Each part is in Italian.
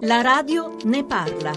La radio ne parla.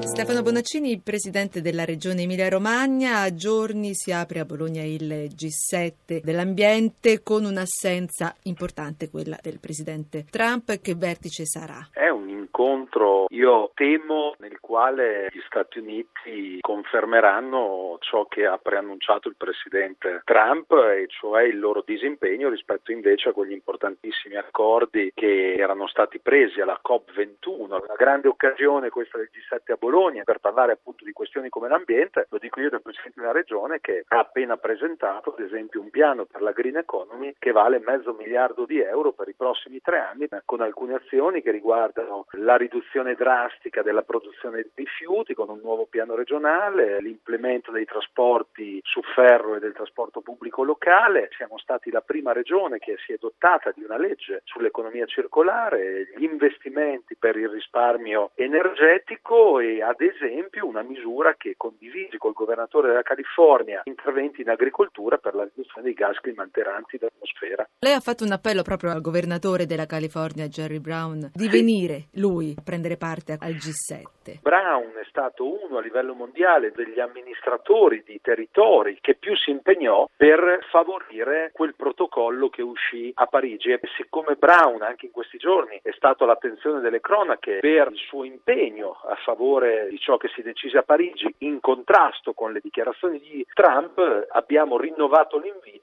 Stefano Bonaccini, presidente della regione Emilia-Romagna, a giorni si apre a Bologna il G7 dell'ambiente con un'assenza importante, quella del presidente Trump. Che vertice sarà? È un incontro, io temo, nel quale gli Stati Uniti confermeranno ciò che ha preannunciato il presidente Trump, e cioè il loro disimpegno rispetto invece a quegli importantissimi accordi che erano stati presi alla COP21. Una grande occasione questa del G7 a Bologna per parlare appunto di questioni come l'ambiente, lo dico io del Presidente della Regione che ha appena presentato ad esempio un piano per la green economy che vale mezzo miliardo di euro per i prossimi tre anni con alcune azioni che riguardano la riduzione drastica della produzione di rifiuti con un nuovo piano regionale, l'implemento dei trasporti su ferro e del trasporto pubblico locale. Siamo stati la prima regione che si è dotata di una legge sull'economia circolare, gli investimenti per il risparmio energetico e ad esempio una misura che condivisi col governatore della California, interventi in agricoltura per la riduzione dei gas climanteranti dell'atmosfera. Lei ha fatto un appello proprio al governatore della California, Jerry Brown, di venire lui a prendere parte al G7. Brown è stato uno a livello mondiale degli amministratori di territori che più si impegnò per favorire quel protocollo che uscì a Parigi e siccome Brown anche in questi giorni è stato all'attenzione delle cronache per il suo impegno a favore di ciò che si decise a Parigi in contrasto con le dichiarazioni di Trump, abbiamo rinnovato l'invito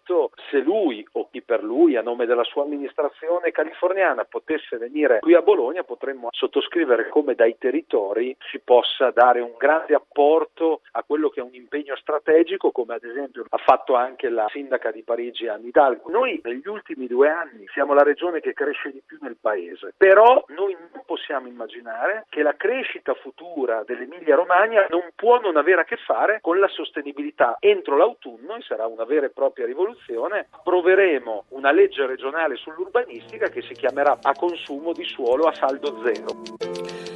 se lui o chi per lui a nome della sua amministrazione californiana potesse venire qui a Bologna potremmo sottoscrivere come dai territori si possa dare un grande apporto a quello che è un impegno strategico come ad esempio ha fatto anche la sindaca di Parigi Anne Hidalgo. Noi negli ultimi due anni siamo la regione che cresce di più nel paese, però noi non possiamo immaginare che la crescita futura dell'Emilia Romagna non può non avere a che fare con la sostenibilità. Entro l'autunno, e sarà una vera e propria rivoluzione, approveremo una legge regionale sull'urbanistica che si chiamerà a consumo di suolo a saldo zero.